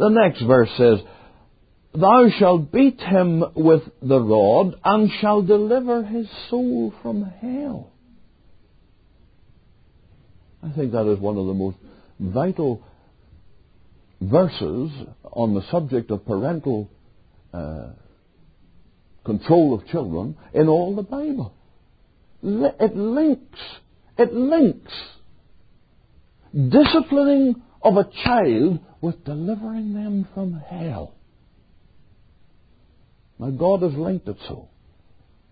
The next verse says, Thou shalt beat him with the rod, and shall deliver his soul from hell. I think that is one of the most vital verses on the subject of parental uh, control of children in all the Bible. It links, it links disciplining of a child with delivering them from hell. Now God has linked it so.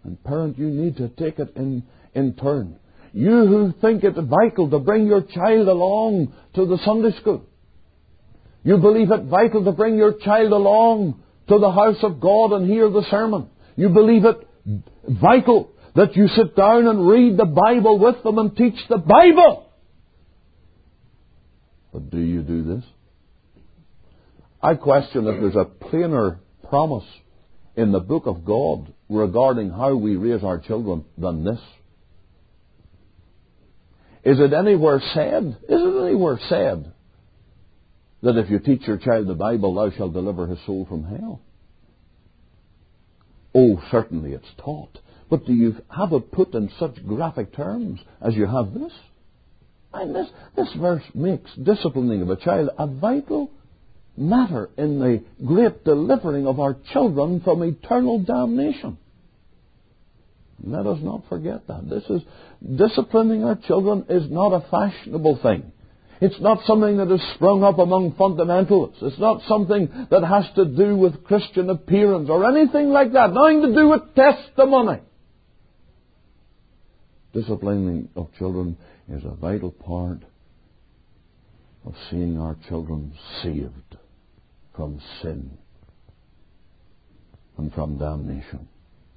And parent, you need to take it in, in turn. You who think it vital to bring your child along to the Sunday school. You believe it vital to bring your child along to the house of God and hear the sermon. You believe it vital that you sit down and read the Bible with them and teach the Bible. Do you do this? I question if there's a plainer promise in the book of God regarding how we raise our children than this. Is it anywhere said? Is it anywhere said that if you teach your child the Bible, thou shalt deliver his soul from hell? Oh, certainly it's taught. But do you have it put in such graphic terms as you have this? And this, this verse makes disciplining of a child a vital matter in the great delivering of our children from eternal damnation. Let us not forget that. This is disciplining our children is not a fashionable thing. It's not something that has sprung up among fundamentalists. It's not something that has to do with Christian appearance or anything like that. Nothing to do with testimony. Disciplining of children is a vital part of seeing our children saved from sin and from damnation.